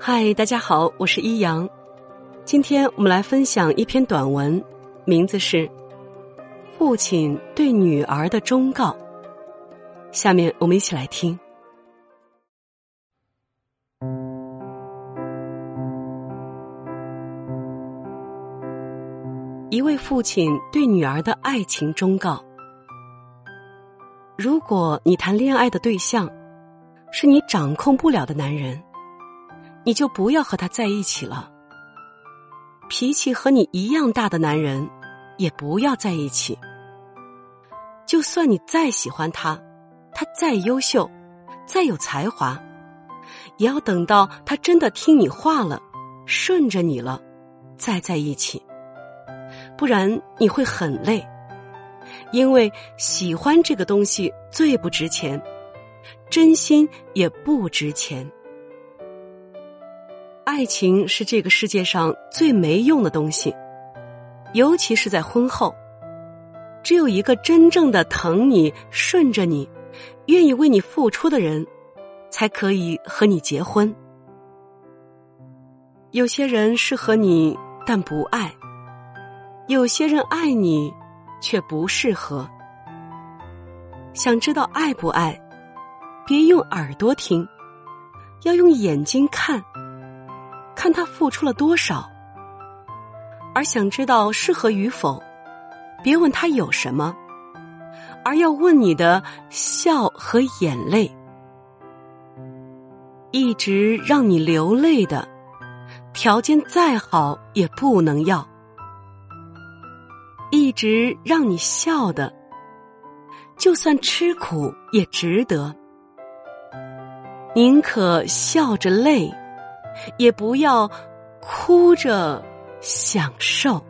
嗨，大家好，我是一阳。今天我们来分享一篇短文，名字是《父亲对女儿的忠告》。下面我们一起来听。一位父亲对女儿的爱情忠告：如果你谈恋爱的对象是你掌控不了的男人，你就不要和他在一起了。脾气和你一样大的男人，也不要在一起。就算你再喜欢他，他再优秀，再有才华，也要等到他真的听你话了，顺着你了，再在一起。不然你会很累，因为喜欢这个东西最不值钱，真心也不值钱。爱情是这个世界上最没用的东西，尤其是在婚后。只有一个真正的疼你、顺着你、愿意为你付出的人，才可以和你结婚。有些人适合你，但不爱。有些人爱你，却不适合。想知道爱不爱，别用耳朵听，要用眼睛看，看他付出了多少。而想知道适合与否，别问他有什么，而要问你的笑和眼泪。一直让你流泪的，条件再好也不能要。一直让你笑的，就算吃苦也值得。宁可笑着泪，也不要哭着享受。